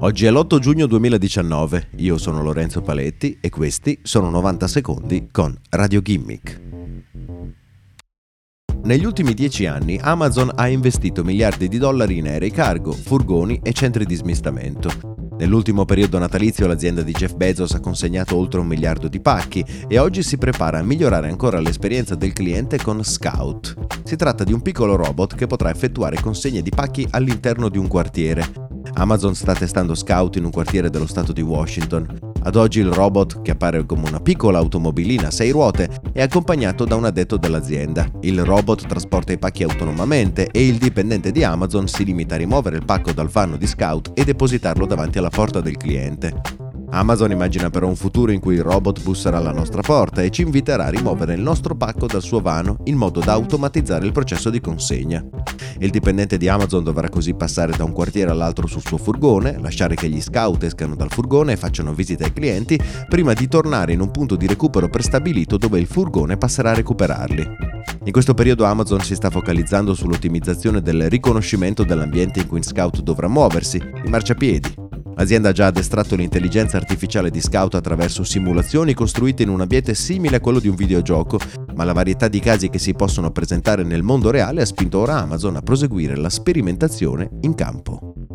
Oggi è l'8 giugno 2019, io sono Lorenzo Paletti e questi sono 90 secondi con Radio Gimmick. Negli ultimi dieci anni Amazon ha investito miliardi di dollari in aerei cargo, furgoni e centri di smistamento. Nell'ultimo periodo natalizio l'azienda di Jeff Bezos ha consegnato oltre un miliardo di pacchi e oggi si prepara a migliorare ancora l'esperienza del cliente con Scout. Si tratta di un piccolo robot che potrà effettuare consegne di pacchi all'interno di un quartiere. Amazon sta testando Scout in un quartiere dello stato di Washington. Ad oggi il robot, che appare come una piccola automobilina a sei ruote, è accompagnato da un addetto dell'azienda. Il robot trasporta i pacchi autonomamente e il dipendente di Amazon si limita a rimuovere il pacco dal vanno di Scout e depositarlo davanti alla porta del cliente. Amazon immagina però un futuro in cui il robot busserà alla nostra porta e ci inviterà a rimuovere il nostro pacco dal suo vano in modo da automatizzare il processo di consegna. Il dipendente di Amazon dovrà così passare da un quartiere all'altro sul suo furgone, lasciare che gli scout escano dal furgone e facciano visite ai clienti, prima di tornare in un punto di recupero prestabilito dove il furgone passerà a recuperarli. In questo periodo Amazon si sta focalizzando sull'ottimizzazione del riconoscimento dell'ambiente in cui Scout dovrà muoversi, i marciapiedi, L'azienda ha già addestrato l'intelligenza artificiale di Scout attraverso simulazioni costruite in un ambiente simile a quello di un videogioco, ma la varietà di casi che si possono presentare nel mondo reale ha spinto ora Amazon a proseguire la sperimentazione in campo.